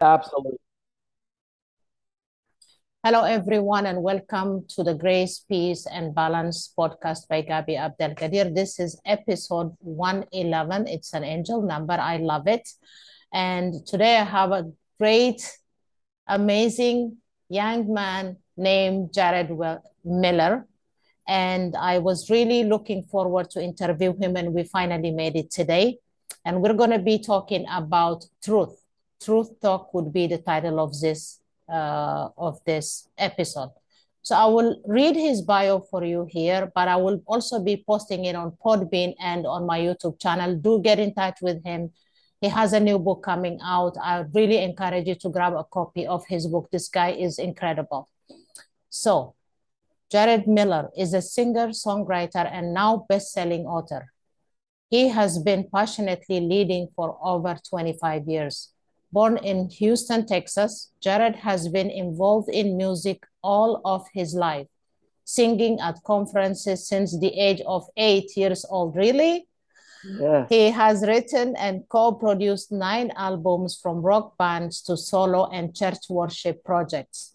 Absolutely. Hello, everyone, and welcome to the Grace, Peace, and Balance podcast by Gabi Abdelkadir. This is episode 111. It's an angel number. I love it. And today I have a great, amazing young man named Jared Miller. And I was really looking forward to interview him, and we finally made it today. And we're going to be talking about truth. Truth Talk would be the title of this uh, of this episode. So I will read his bio for you here, but I will also be posting it on Podbean and on my YouTube channel. Do get in touch with him. He has a new book coming out. I really encourage you to grab a copy of his book. This guy is incredible. So, Jared Miller is a singer, songwriter, and now best-selling author. He has been passionately leading for over 25 years. Born in Houston, Texas, Jared has been involved in music all of his life, singing at conferences since the age of eight years old. Really? Yeah. He has written and co produced nine albums from rock bands to solo and church worship projects.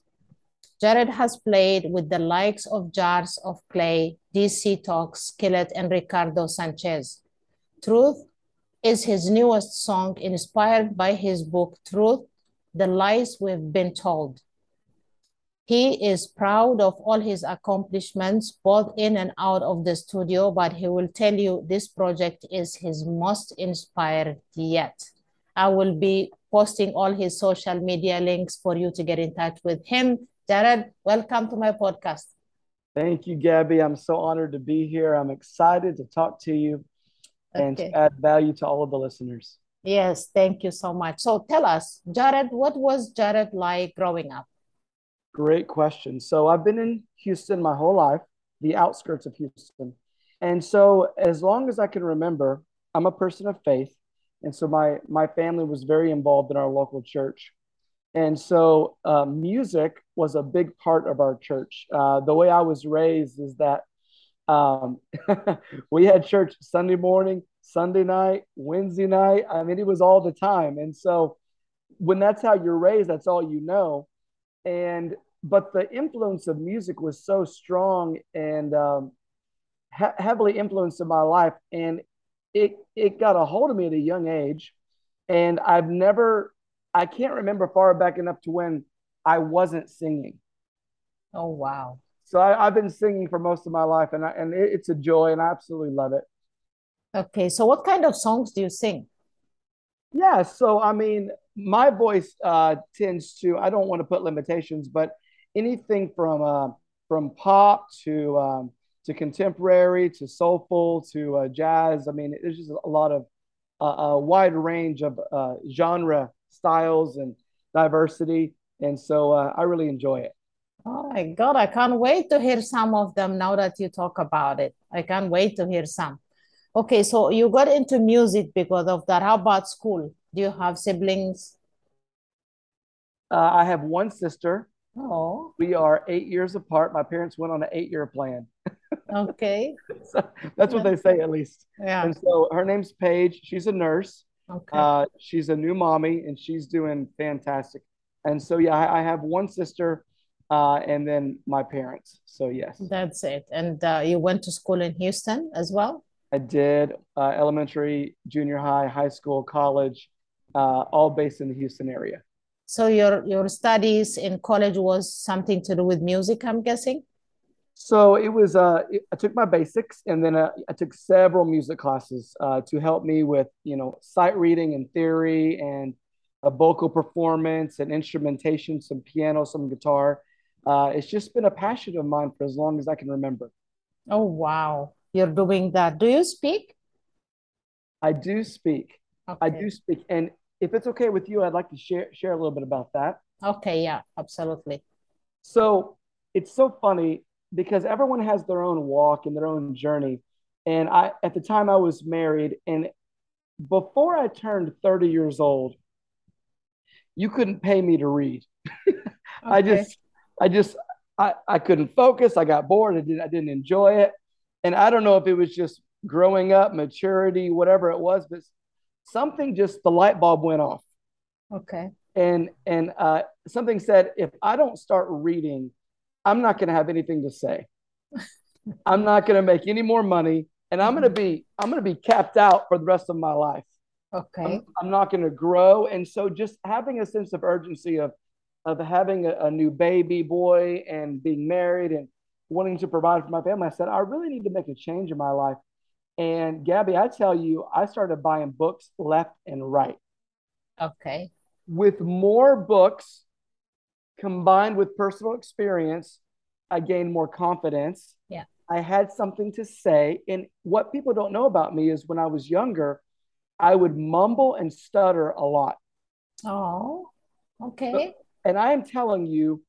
Jared has played with the likes of Jars of Clay, DC Talk, Skillet, and Ricardo Sanchez. Truth is his newest song inspired by his book, Truth The Lies We've Been Told. He is proud of all his accomplishments, both in and out of the studio, but he will tell you this project is his most inspired yet. I will be posting all his social media links for you to get in touch with him. Jared, welcome to my podcast. Thank you, Gabby. I'm so honored to be here. I'm excited to talk to you and to add value to all of the listeners. Yes, thank you so much. So tell us, Jared, what was Jared like growing up? Great question. So I've been in Houston my whole life, the outskirts of Houston. And so as long as I can remember, I'm a person of faith. And so my my family was very involved in our local church. And so uh, music was a big part of our church. Uh, the way I was raised is that um, we had church Sunday morning, Sunday night, Wednesday night. I mean, it was all the time. And so when that's how you're raised, that's all you know. And but the influence of music was so strong and um, he- heavily influenced in my life, and it it got a hold of me at a young age. And I've never, I can't remember far back enough to when I wasn't singing. Oh, wow. So I, I've been singing for most of my life, and I, and it, it's a joy, and I absolutely love it. Okay, so what kind of songs do you sing? Yeah, so I mean, my voice uh, tends to, I don't want to put limitations, but anything from uh, from pop to um, to contemporary to soulful to uh, jazz. I mean, there's just a lot of uh, a wide range of uh, genre styles and diversity, and so uh, I really enjoy it. Oh my God, I can't wait to hear some of them now that you talk about it. I can't wait to hear some. Okay, so you got into music because of that. How about school? Do you have siblings? Uh, I have one sister. Oh, We are eight years apart. My parents went on an eight-year plan. okay. So that's what they say, at least. yeah, And so her name's Paige. She's a nurse. okay. Uh, she's a new mommy, and she's doing fantastic. And so, yeah, I, I have one sister, uh, and then my parents. So, yes, That's it. And uh, you went to school in Houston as well? I did uh, elementary, junior high, high school, college, uh, all based in the Houston area. So your your studies in college was something to do with music, I'm guessing? So it was, uh, I took my basics, and then uh, I took several music classes uh, to help me with, you know, sight reading and theory and a vocal performance and instrumentation, some piano, some guitar. Uh, it's just been a passion of mine for as long as I can remember. Oh, wow. You're doing that. Do you speak? I do speak. I do speak. And if it's okay with you, I'd like to share share a little bit about that. Okay, yeah, absolutely. So it's so funny because everyone has their own walk and their own journey. And I, at the time, I was married, and before I turned 30 years old, you couldn't pay me to read. I just, I just, I, I couldn't focus. I got bored. I didn't, I didn't enjoy it. And I don't know if it was just growing up, maturity, whatever it was, but something just the light bulb went off. Okay. and and uh, something said, if I don't start reading, I'm not going to have anything to say. I'm not going to make any more money, and I'm going to be I'm going to be capped out for the rest of my life. Okay. I'm, I'm not going to grow, and so just having a sense of urgency of of having a, a new baby boy and being married and wanting to provide for my family, I said I really need to make a change in my life. And Gabby, I tell you, I started buying books left and right. Okay. With more books combined with personal experience, I gained more confidence. Yeah. I had something to say. And what people don't know about me is when I was younger, I would mumble and stutter a lot. Oh, okay. But, and I am telling you,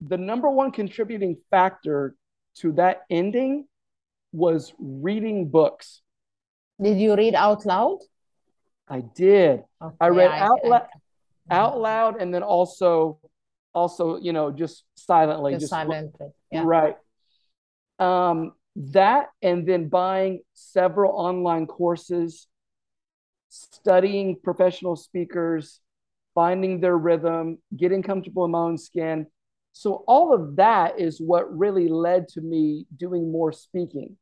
the number one contributing factor to that ending was reading books. Did you read out loud? I did. Okay, I read I- out I- loud, out loud, and then also, also, you know, just silently, Just just silently. Yeah. right. Um, that, and then buying several online courses, studying professional speakers, finding their rhythm, getting comfortable in my own skin. So all of that is what really led to me doing more speaking.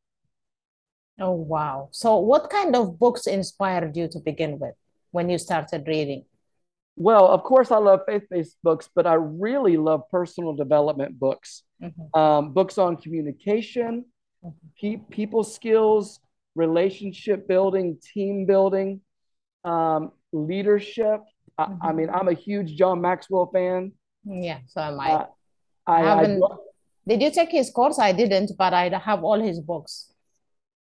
Oh, wow. So, what kind of books inspired you to begin with when you started reading? Well, of course, I love faith-based books, but I really love personal development books. Mhm. Um, books on communication, Mhm. pe- people skills, relationship building, team building, um, leadership. I, I Mhm. mean, I'm a huge John Maxwell fan. Yeah, so am I. Uh, I, I, haven't- Did you take his course? I didn't, but I have all his books.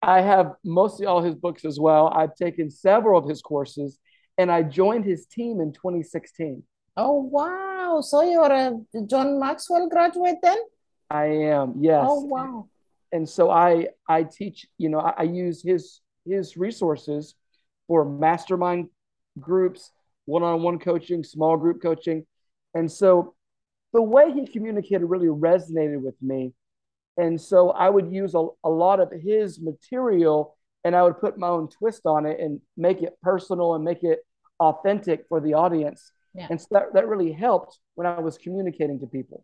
I have mostly all his books as well. I've taken several of his courses, and I joined his team in 2016. Oh, wow. So you're a John Maxwell graduate then? I am, yes. Oh, wow. and so I I teach you know I, I use his his resources for mastermind groups, one-on-one coaching, small group coaching, and so the way he communicated really resonated with me, and so I would use a, a lot of his material and I would put my own twist on it and make it personal and make it authentic for the audience, Yeah. and so that that really helped when I was communicating to people.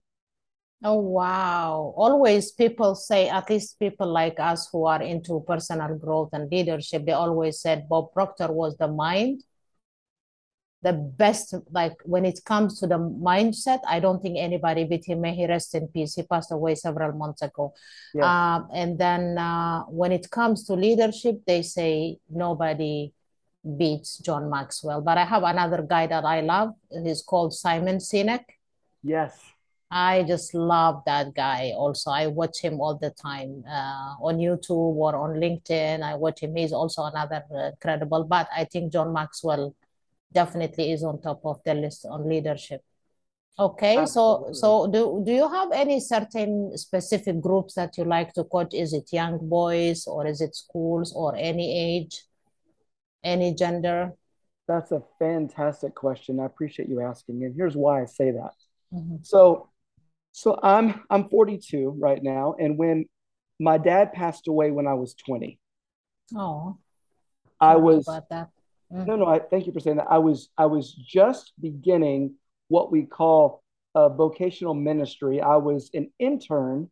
Oh, wow. Always people say, at least people like us who are into personal growth and leadership, they always said Bob Proctor was the mind. The best, like when it comes to the mindset, I don't think anybody beat him. May he rest in peace. He passed away several months ago. Yeah. Um, and then uh, when it comes to leadership, they say nobody beats John Maxwell. But I have another guy that I love. He's called Simon Sinek. Yes. I just love that guy also. I watch him all the time uh, on YouTube or on LinkedIn. I watch him. He's also another uh, incredible, but I think John Maxwell definitely is on top of the list on leadership. Okay, so Absolutely. so do do you have any certain specific groups that you like to coach? Is it young boys or is it schools or any age, any gender? That's a fantastic question. I appreciate you asking. And here's why I say that. Mhm. So, so I'm I'm 42 right now, and when my dad passed away when I was 20, Oh, I was about that. Mm. no, no. I thank you for saying that. I was I was just beginning what we call a vocational ministry. I was an intern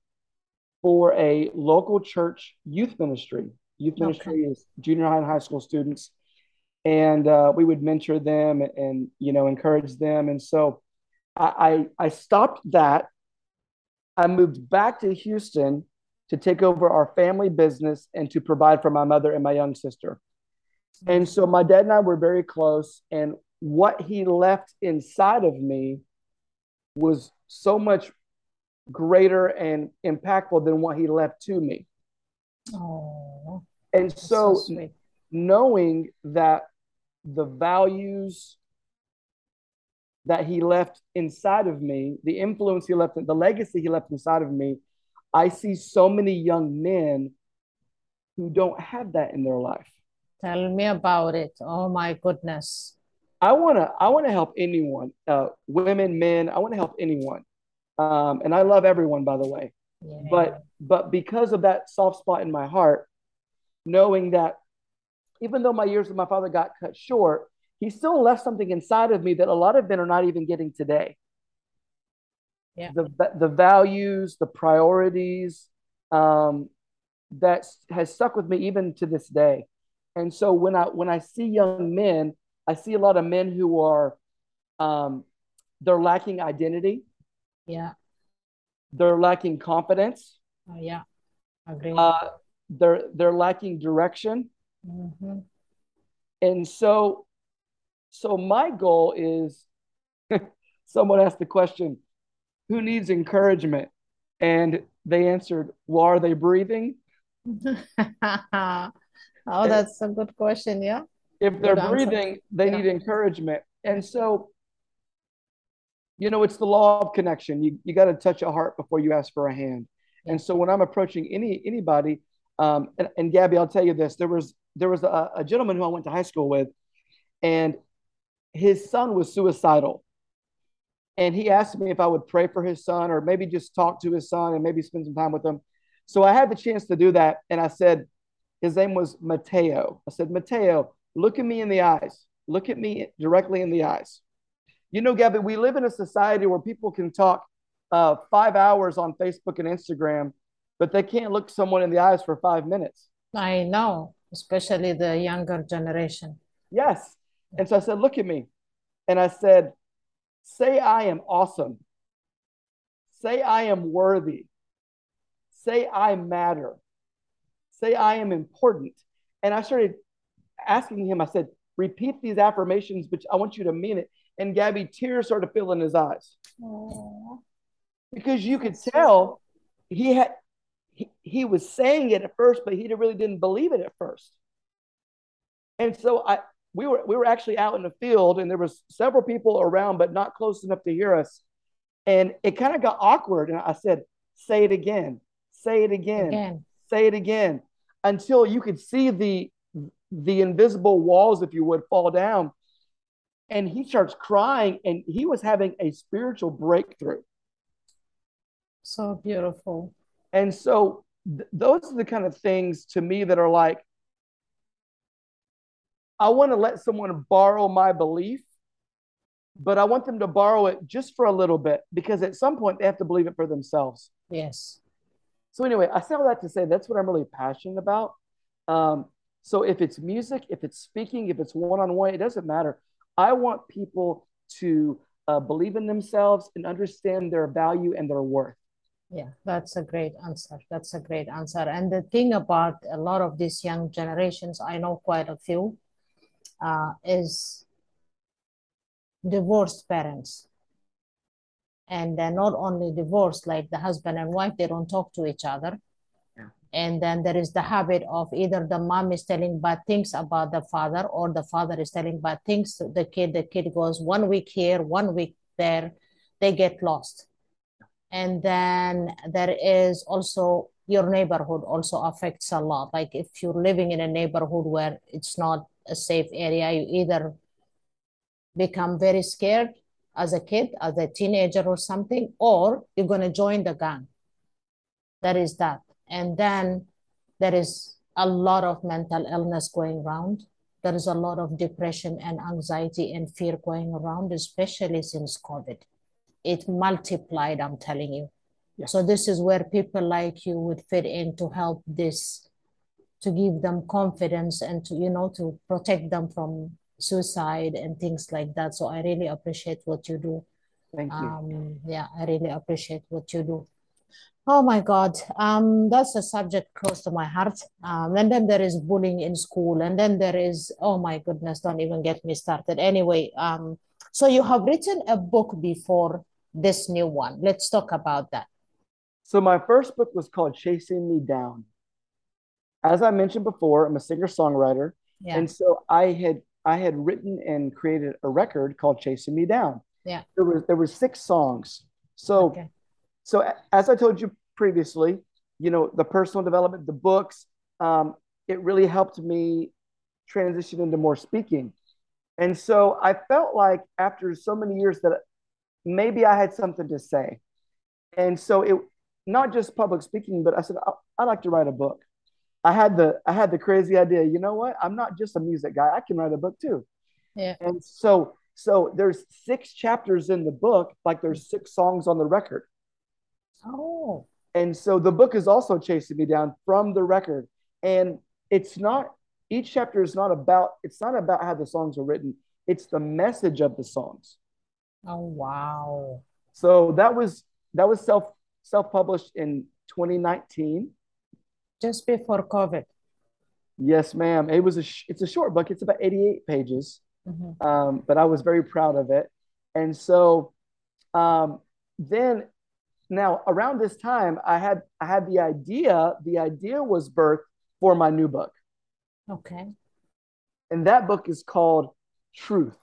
for a local church youth ministry. Youth Okay. ministry is junior high and high school students, and uh, we would mentor them and you know encourage them. And so I, I I stopped that. I moved back to Houston to take over our family business and to provide for my mother and my young sister. And so my dad and I were very close, and what he left inside of me was so much greater and impactful than what he left to me. Oh, And so, so knowing that the values that he left inside of me, the influence he left, the legacy he left inside of me, I see so many young men who don't have that in their life. Tell me about it. Oh my goodness. I want to I want to help anyone, uh, women, men. I want to help anyone, um, and I love everyone, by the way. Yeah. But but because of that soft spot in my heart, knowing that even though my years with my father got cut short, he still left something inside of me that a lot of men are not even getting today. Yeah. The, the values, the priorities um, that has stuck with me even to this day. And so when I when I see young men, I see a lot of men who are um, they're lacking identity. Yeah. They're lacking confidence. Uh, yeah. Agree. Uh, they're they're lacking direction. Mm-hmm. And so so my goal is someone asked the question, who needs encouragement? And they answered, well, are they breathing? oh, that's a good question. Yeah. If they're Good answer. breathing, they Yeah. need encouragement. And so, you know, it's the law of connection. You, you got to touch a heart before you ask for a hand. And so when I'm approaching any anybody, um, and, and Gabby, I'll tell you this: there was there was a, a gentleman who I went to high school with, and his son was suicidal. And he asked me if I would pray for his son, or maybe just talk to his son, and maybe spend some time with him. So I had the chance to do that, and I said, his name was Mateo. I said, Mateo, look at me in the eyes. Look at me directly in the eyes. You know, Gabby, we live in a society where people can talk uh, five hours on Facebook and Instagram, but they can't look someone in the eyes for five minutes. I know, especially the younger generation. Yes. And so I said, look at me. And I said, say I am awesome. Say I am worthy. Say I matter. Say I am important. And I started asking him, I said, repeat these affirmations, but I want you to mean it. And Gabby, tears started filling his eyes because you could tell he had he, he was saying it at first, but he really didn't believe it at first. And so I we were we were actually out in the field and there was several people around, but not close enough to hear us. And it kind of got awkward. And I said, say it again, say it again, Again. say it again, until you could see the the invisible walls, if you would, fall down. And he starts crying, and he was having a spiritual breakthrough. So beautiful. And so th- those are the kind of things to me that are like, I want to let someone borrow my belief, but I want them to borrow it just for a little bit because at some point they have to believe it for themselves. Yes. So anyway, I say all that to say that's what I'm really passionate about. Um, so if it's music, if it's speaking, if it's one-on-one, it doesn't matter. I want people to uh, believe in themselves and understand their value and their worth. Yeah, that's a great answer. That's a great answer. And the thing about a lot of these young generations, I know quite a few, uh, is divorced parents. And they're not only divorced, like the husband and wife, they don't talk to each other. Yeah. And then there is the habit of either the mom is telling bad things about the father or the father is telling bad things to the kid. The kid goes one week here, one week there, they get lost. And then there is also your neighborhood also affects a lot. Like if you're living in a neighborhood where it's not a safe area, you either become very scared as a kid, as a teenager or something, or you're going to join the gang. That is that. And then there is a lot of mental illness going around. There is a lot of depression and anxiety and fear going around, especially since COVID. It multiplied, I'm telling you. Yeah. So this is where people like you would fit in to help this, to give them confidence and to, you know, to protect them from suicide and things like that. So I really appreciate what you do. Thank you. Um, yeah, I really appreciate what you do. Oh my God, um, that's a subject close to my heart. Um, and then there is bullying in school, and then there is, oh my goodness, don't even get me started. Anyway, um, so you have written a book before this new one. Let's talk about that. So my first book was called Chasing Me Down. As I mentioned before, I'm a singer-songwriter. Yeah, And so I had I had written and created a record called Chasing Me Down. Yeah. There was there were six songs. So okay. so as I told you previously, you know, the personal development, the books, um, it really helped me transition into more speaking. And so I felt like after so many years that maybe I had something to say. And so it not just public speaking, but I said I- I'd like to write a book. I had the I had the crazy idea. You know what? I'm not just a music guy. I can write a book too. Yeah. And so so there's six chapters in the book, like there's six songs on the record. Oh. And so the book is also chasing me down from the record. And it's not each chapter is not about it's not about how the songs are written. It's the message of the songs. Oh wow. So that was that was self self-published in 2019. Just before COVID. Yes, ma'am. It was a sh- it's a short book. It's about 88 pages. Mhm. um, but I was very proud of it. And so um, then now around this time, I had I had the idea. The idea was birthed for my new book, Okay. and that book is called Truth: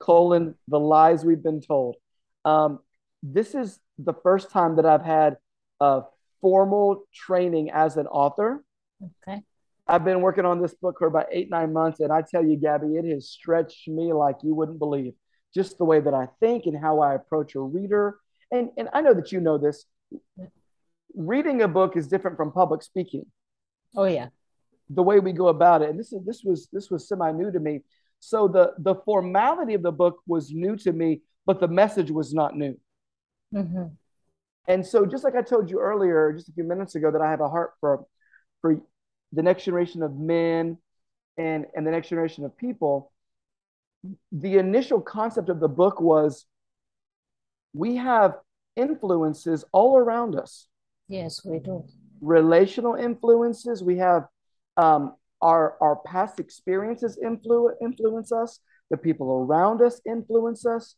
colon the lies we've been told. Um, this is the first time that I've had a formal training as an author. Okay. I've been working on this book for about eight, nine months. And I tell you, Gabby, it has stretched me like you wouldn't believe. Just the way that I think and how I approach a reader. And, and I know that you know this. Reading a book is different from public speaking, Oh yeah. the way we go about it. And this is this was this was semi-new to me. So the the formality of the book was new to me, but the message was not new. hmm And so, just like I told you earlier, just a few minutes ago, that I have a heart for for the next generation of men and and the next generation of people. The initial concept of the book was we have influences all around us, Yes, we do. relational influences. We have um, our our past experiences influ- influence us. The people around us influence us.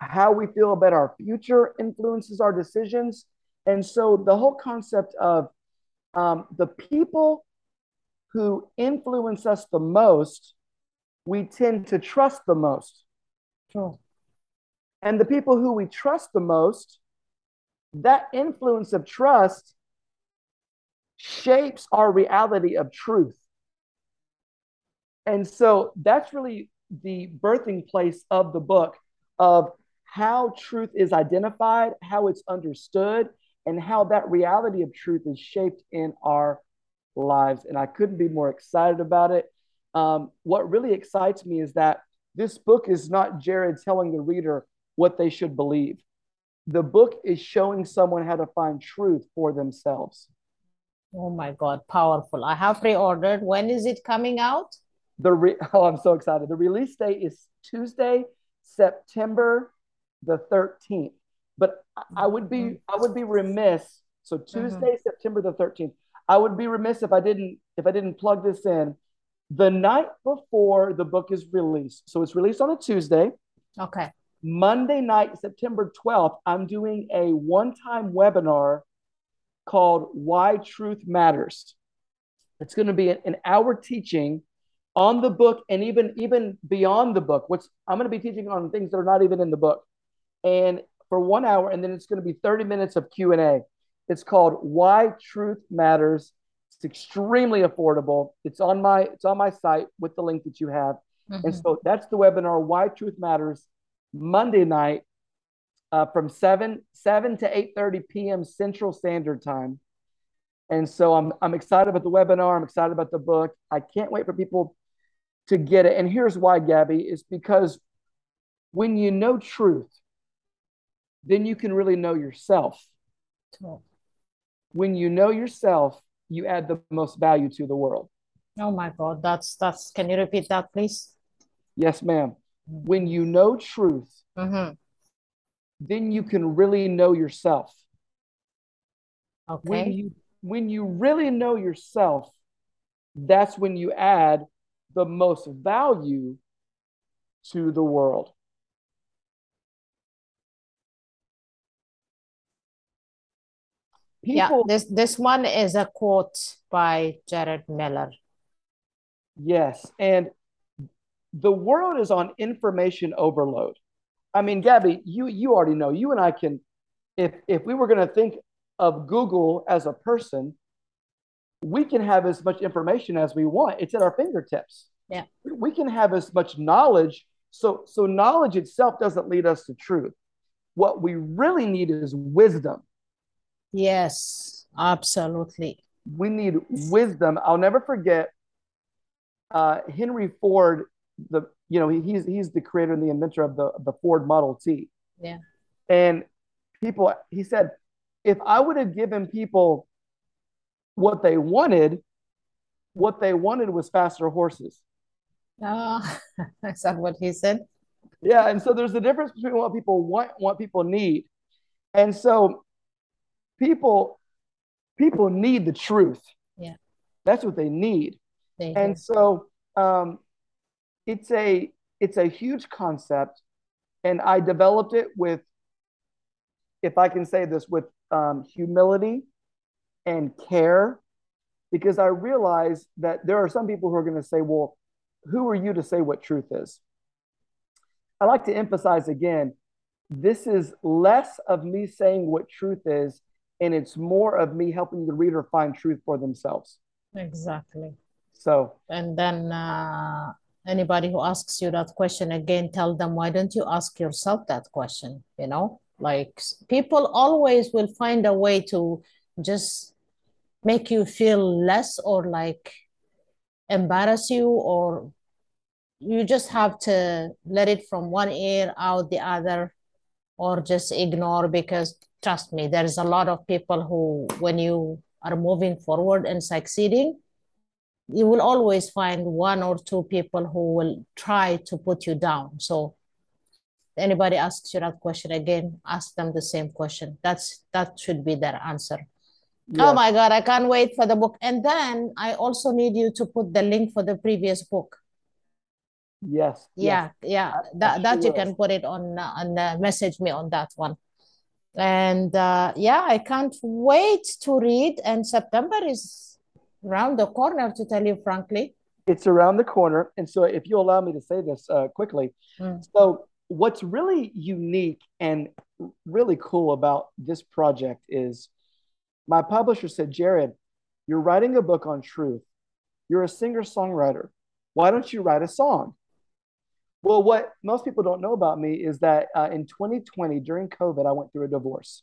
How we feel about our future influences our decisions. And so the whole concept of um, the people who influence us the most, we tend to trust the most. True. And the people who we trust the most, that influence of trust shapes our reality of truth. And so that's really the birthing place of the book of how truth is identified, how it's understood, and how that reality of truth is shaped in our lives. And I couldn't be more excited about it. Um, what really excites me is that this book is not Jared telling the reader what they should believe. The book is showing someone how to find truth for themselves. Oh my God, powerful. I have pre-ordered. When is it coming out? The re- oh, I'm so excited. The release date is Tuesday, September the 13th. But I- would be mm-hmm. I would be remiss. So Tuesday, mm-hmm. September the 13th. I would be remiss if I didn't if I didn't plug this in. The night before the book is released. So it's released on a Tuesday. Okay. Monday night, September 12th, I'm doing a one-time webinar called Why Truth Matters. It's going to be an hour teaching on the book and even even beyond the book. What's I'm going to be teaching on things that are not even in the book. And for 1 hour and then it's going to be 30 minutes of Q&A. It's called Why Truth Matters. It's extremely affordable. It's on my it's on my site with the link that you have. And Mhm. so that's the webinar Why Truth Matters Monday night uh, from 7 7 to 8:30 p.m. Central Standard Time. And so I'm I'm excited about the webinar. I'm excited about the book. I can't wait for people to get it. And here's why, Gabby, is because when you know truth, then you can really know yourself. When you know yourself, you add the most value to the world. Oh my God, that's that's. Can you repeat that, please? Yes, ma'am. When you know truth, Mm-hmm. then you can really know yourself. Okay. When you when you really know yourself, that's when you add the most value to the world. Yeah, this this one is a quote by Jared Miller. yes, and the world is on information overload. I mean, Gabby, you you already know. You and I can, if if we were going to think of Google as a person, we can have as much information as we want. It's at our fingertips. Yeah. We can have as much knowledge. So so knowledge itself doesn't lead us to truth. What we really need is wisdom. Yes, absolutely. We need wisdom. I'll never forget uh, Henry Ford, the you know, he, he's he's the creator and the inventor of the the Ford Model T. Yeah. And people, he said, if I would have given people what they wanted, what they wanted was faster horses. Oh, is that what he said? Yeah, and so there's a difference between what people want, what people need, and so people people need the truth. Yeah, that's what they need, they and so um, it's a it's a huge concept, and I developed it with, if I can say this, with um, humility and care, because I realize that there are some people who are going to say, "Well, who are you to say what truth is?" I like to emphasize again this is less of me saying what truth is, and it's more of me helping the reader find truth for themselves. Exactly. So, and then uh, anybody who asks you that question again, tell them, why don't you ask yourself that question? You know, like people always will find a way to just make you feel less or like embarrass you or you just have to let it from one ear out the other or just ignore because trust me there's a lot of people who when you are moving forward and succeeding you will always find one or two people who will try to put you down. So anybody asks you that question again ask them the same question. That's that should be their answer. Yeah. oh my god i can't wait for the book. And then i also need you to put the link for the previous book Yes. Yeah, yes. yeah. That that you can put it on uh, and uh, message me on that one. And uh, yeah, I can't wait to read. And September is around the corner, to tell you frankly. It's around the corner, and so if you allow me to say this uh, quickly, mm. so what's really unique and really cool about this project is my publisher said, Jared, you're writing a book on truth. You're a singer songwriter. Why don't you write a song? Well, what most people don't know about me is that uh, in 2020, during COVID, I went through a divorce.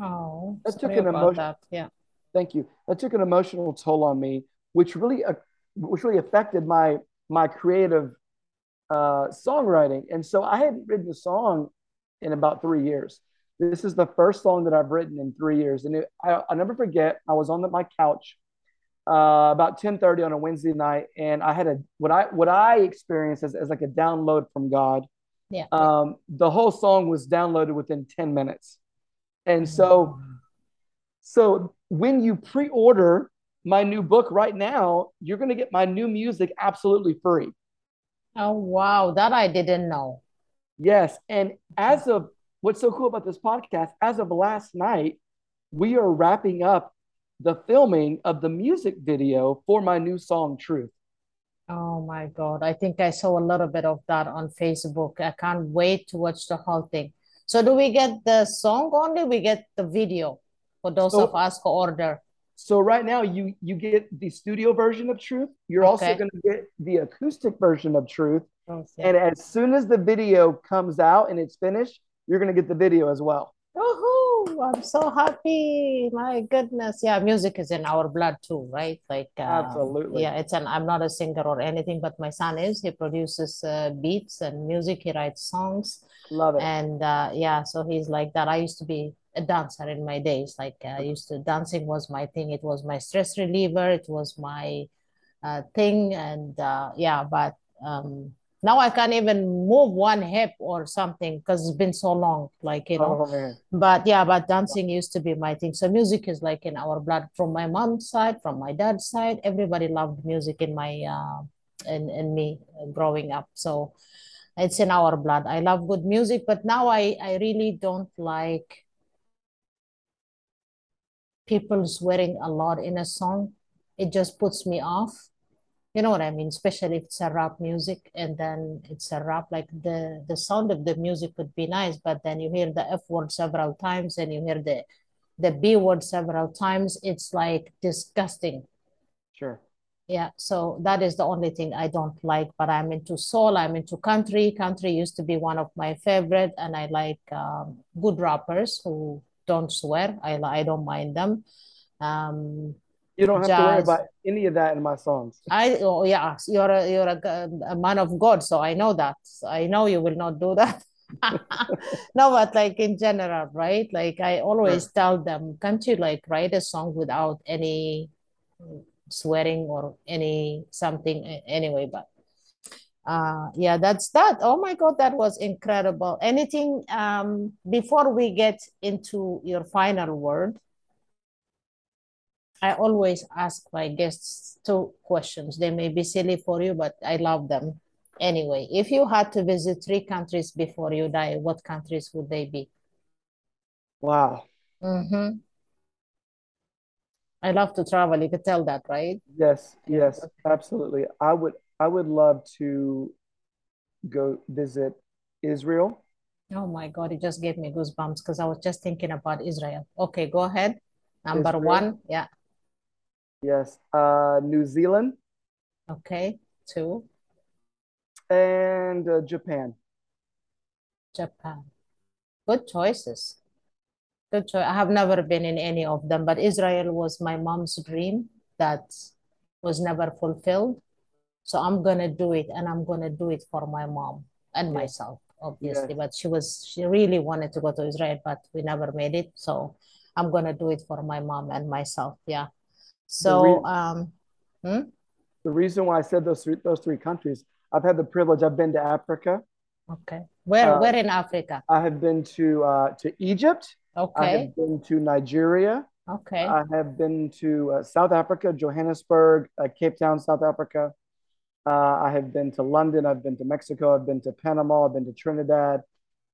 Oh, that took an emotion. Yeah. Thank you. That took an emotional toll on me, which really, uh, which really affected my my creative uh, songwriting. And so I hadn't written a song in about three years. This is the first song that I've written in three years, and it, I, will never forget. I was on the, my couch uh, about 10:30 on a Wednesday night, and I had a what I what I experienced as, as like a download from God. Yeah. Um, the whole song was downloaded within 10 minutes, and so so when you pre-order my new book right now, you're going to get my new music absolutely free. Oh wow, that I didn't know. Yes, and as of what's so cool about this podcast, as of last night, we are wrapping up the filming of the music video for my new song Truth. Oh my God. I think I saw a little bit of that on Facebook. I can't wait to watch the whole thing. So do we get the song only? We get the video for those so, of us who order. So right now you you get the studio version of Truth. You're okay. also going to get the acoustic version of Truth. And as soon as the video comes out and it's finished, you're going to get the video as well. Woohoo! I'm so happy. My goodness. Yeah, music is in our blood too, right? Like uh, absolutely. Yeah, it's an. I'm not a singer or anything, but my son is. He produces uh, beats and music. He writes songs. Love it. And uh, yeah, so he's like that. I used to be a dancer in my days. Like I used to dancing was my thing. It was my stress reliever. It was my uh, thing. And uh, yeah, but um, now I can't even move one hip or something because it's been so long, like you know. Oh, but yeah, but dancing used to be my thing. So music is like in our blood. From my mom's side, from my dad's side, everybody loved music in my uh, in in me growing up. So it's in our blood. I love good music, but now I I really don't like people swearing a lot in a song. It just puts me off you know what I mean? Especially if it's a rap music and then it's a rap, like the, the sound of the music would be nice, but then you hear the F word several times and you hear the, the B word several times. It's like disgusting. Sure. Yeah. So that is the only thing I don't like, but I'm into soul. I'm into country. Country used to be one of my favorite and I like um, good rappers who don't swear. I, I don't mind them. Um, You don't have to worry about any of that in my songs. I oh yeah, you're a, you're a, a man of God, so I know that. I know you will not do that. no, but like in general, right? Like I always Sure. tell them, can't you like write a song without any swearing or any something anyway? But uh yeah, that's that. Oh my God, that was incredible. Anything um before we get into your final word? I always ask my guests two questions. They may be silly for you, but I love them. Anyway, if you had to visit three countries before you die, what countries would they be? Wow. Mm-hmm. I love to travel. You could tell that, right? Yes, yes, absolutely. I would I would love to go visit Israel. Oh my God, it just gave me goosebumps because I was just thinking about Israel. Okay, go ahead. Number Israel. one. Yeah. Yes. Uh, New Zealand Okay. Two. and uh, Japan. Japan. Good choices. Good choice. I have never been in any of them, but Israel was my mom's dream that was never fulfilled. So I'm gonna do it, and I'm gonna do it for my mom and myself, obviously. yes. But she was she really wanted to go to Israel, but we never made it. So I'm gonna do it for my mom and myself. Yeah. The So um, hmm? the reason why I said those three those three countries, I've had the privilege. I've been to Africa. Okay. Where Uh, where in Africa? I have been to uh, to Egypt. Okay. I have been to Nigeria. Okay. I have been to uh, South Africa, Johannesburg, uh, Cape Town, South Africa. Uh, I have been to London. I've been to Mexico. I've been to Panama. I've been to Trinidad.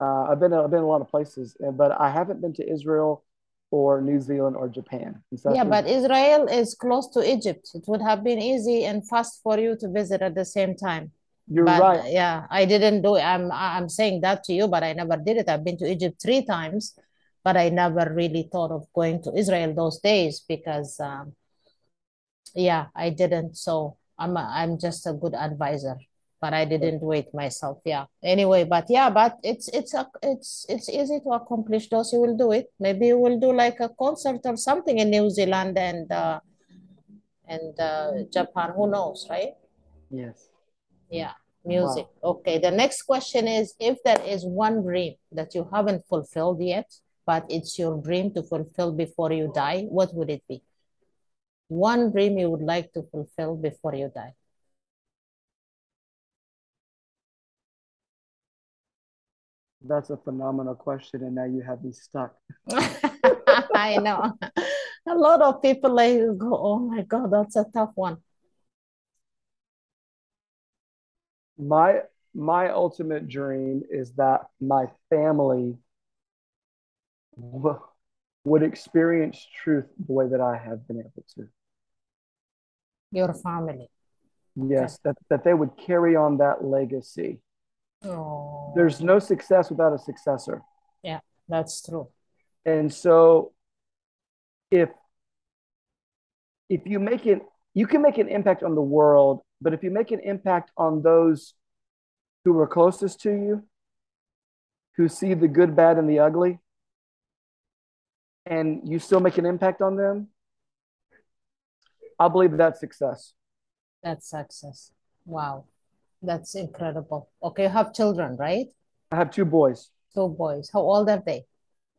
Uh, I've been I've been a lot of places, but I haven't been to Israel or New Zealand or Japan. Yeah, but Israel is close to Egypt. It would have been easy and fast for you to visit at the same time. you're But right. uh, yeah, I didn't do it. I'm I'm saying that to you, but I never did it. I've been to Egypt three times, but I never really thought of going to Israel those days because um, yeah, I didn't. So I'm a, I'm just a good advisor, but I didn't do it myself. Yeah. Anyway, but yeah, but it's it's a it's it's easy to accomplish those. You will do it. Maybe you will do like a concert or something in New Zealand and uh, and uh, Japan. Who knows, right? Yes. Yeah, music. Wow. Okay, the next question is if there is one dream that you haven't fulfilled yet, but it's your dream to fulfill before you die, what would it be? One dream you would like to fulfill before you die. That's a phenomenal question, and now you have me stuck. I know. A lot of people like go, oh my God, that's a tough one. My my ultimate dream is that my family w- would experience truth the way that I have been able to. Your family. Okay. Yes, that, that they would carry on that legacy. Oh, There's no success without a successor. yeah, that's true. And so if if you make it you can make an impact on the world, but if you make an impact on those who are closest to you, who see the good, bad, and the ugly, and you still make an impact on them, I believe that's success. That's success. Wow, that's incredible. Okay, you have children, right? I have two boys, Two boys. How old are they?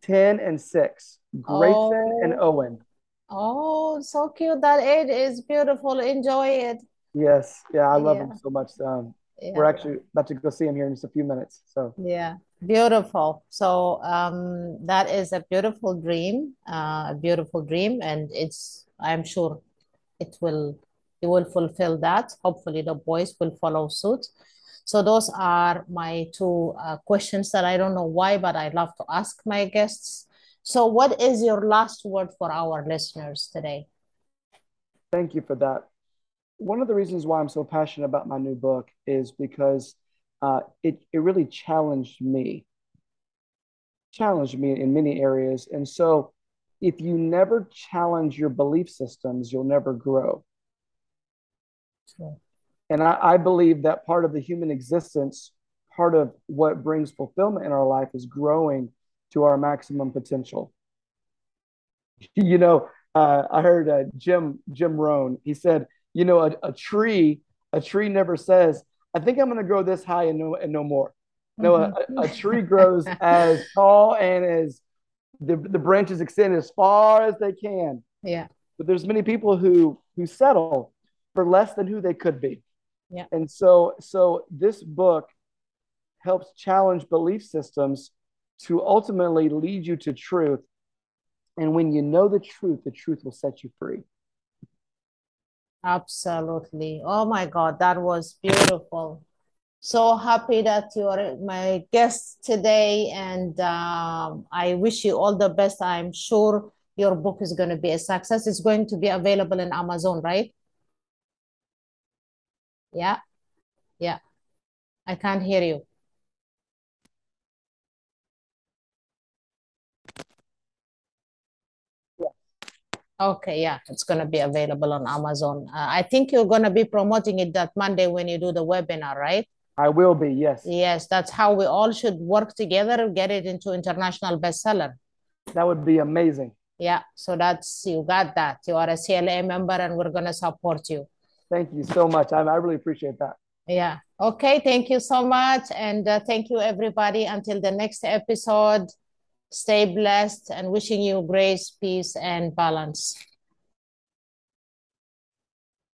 10 and 6, Grayson and Oh, Owen. oh, so cute. That age is beautiful. Enjoy it. Yes, yeah, I love Yeah, them so much. Um, we're actually about to go see them here in just a few minutes. So, yeah. Beautiful. So, um, that is a beautiful dream, uh, a beautiful dream, and it's, I'm sure it will, you will fulfill that. Hopefully, the boys will follow suit. So those are my two uh, questions that I don't know why, but I love to ask my guests. So, what is your last word for our listeners today? thank you for that. One of the reasons why I'm so passionate about my new book is because uh, it, it really challenged me, challenged me in many areas. And so, if you never challenge your belief systems, you'll never grow. So, And I, I believe that part of the human existence, part of what brings fulfillment in our life is growing to our maximum potential. You know, uh, I heard uh, Jim Jim Rohn. He said, you know, a, a tree a tree never says, "I think I'm going to grow this high and no and no more." No, mm-hmm. a, a, tree grows as tall and as the, the branches extend as far as they can. Yeah. But there's many people who who settle for less than who they could be. Yeah. And so so this book helps challenge belief systems to ultimately lead you to truth. And when you know the truth, the truth will set you free. Absolutely. Oh my God, that was beautiful. So happy that you are my guest today, and um, I wish you all the best. I'm sure your book is going to be a success. It's going to be available in Amazon, right? Yeah. Yeah. I can't hear you. Okay, yeah, it's going to be available on Amazon. Uh, I think you're going to be promoting it that Monday when you do the webinar, right? I will be, yes. Yes, that's how we all should work together and get it into international bestseller. That would be amazing. Yeah, so that's you got that. You are a CLA member and we're going to support you. Thank you so much. I, I really appreciate that. Yeah. Okay, thank you so much. And uh, thank you, everybody. Until the next episode. Stay blessed and wishing you grace, peace, and balance.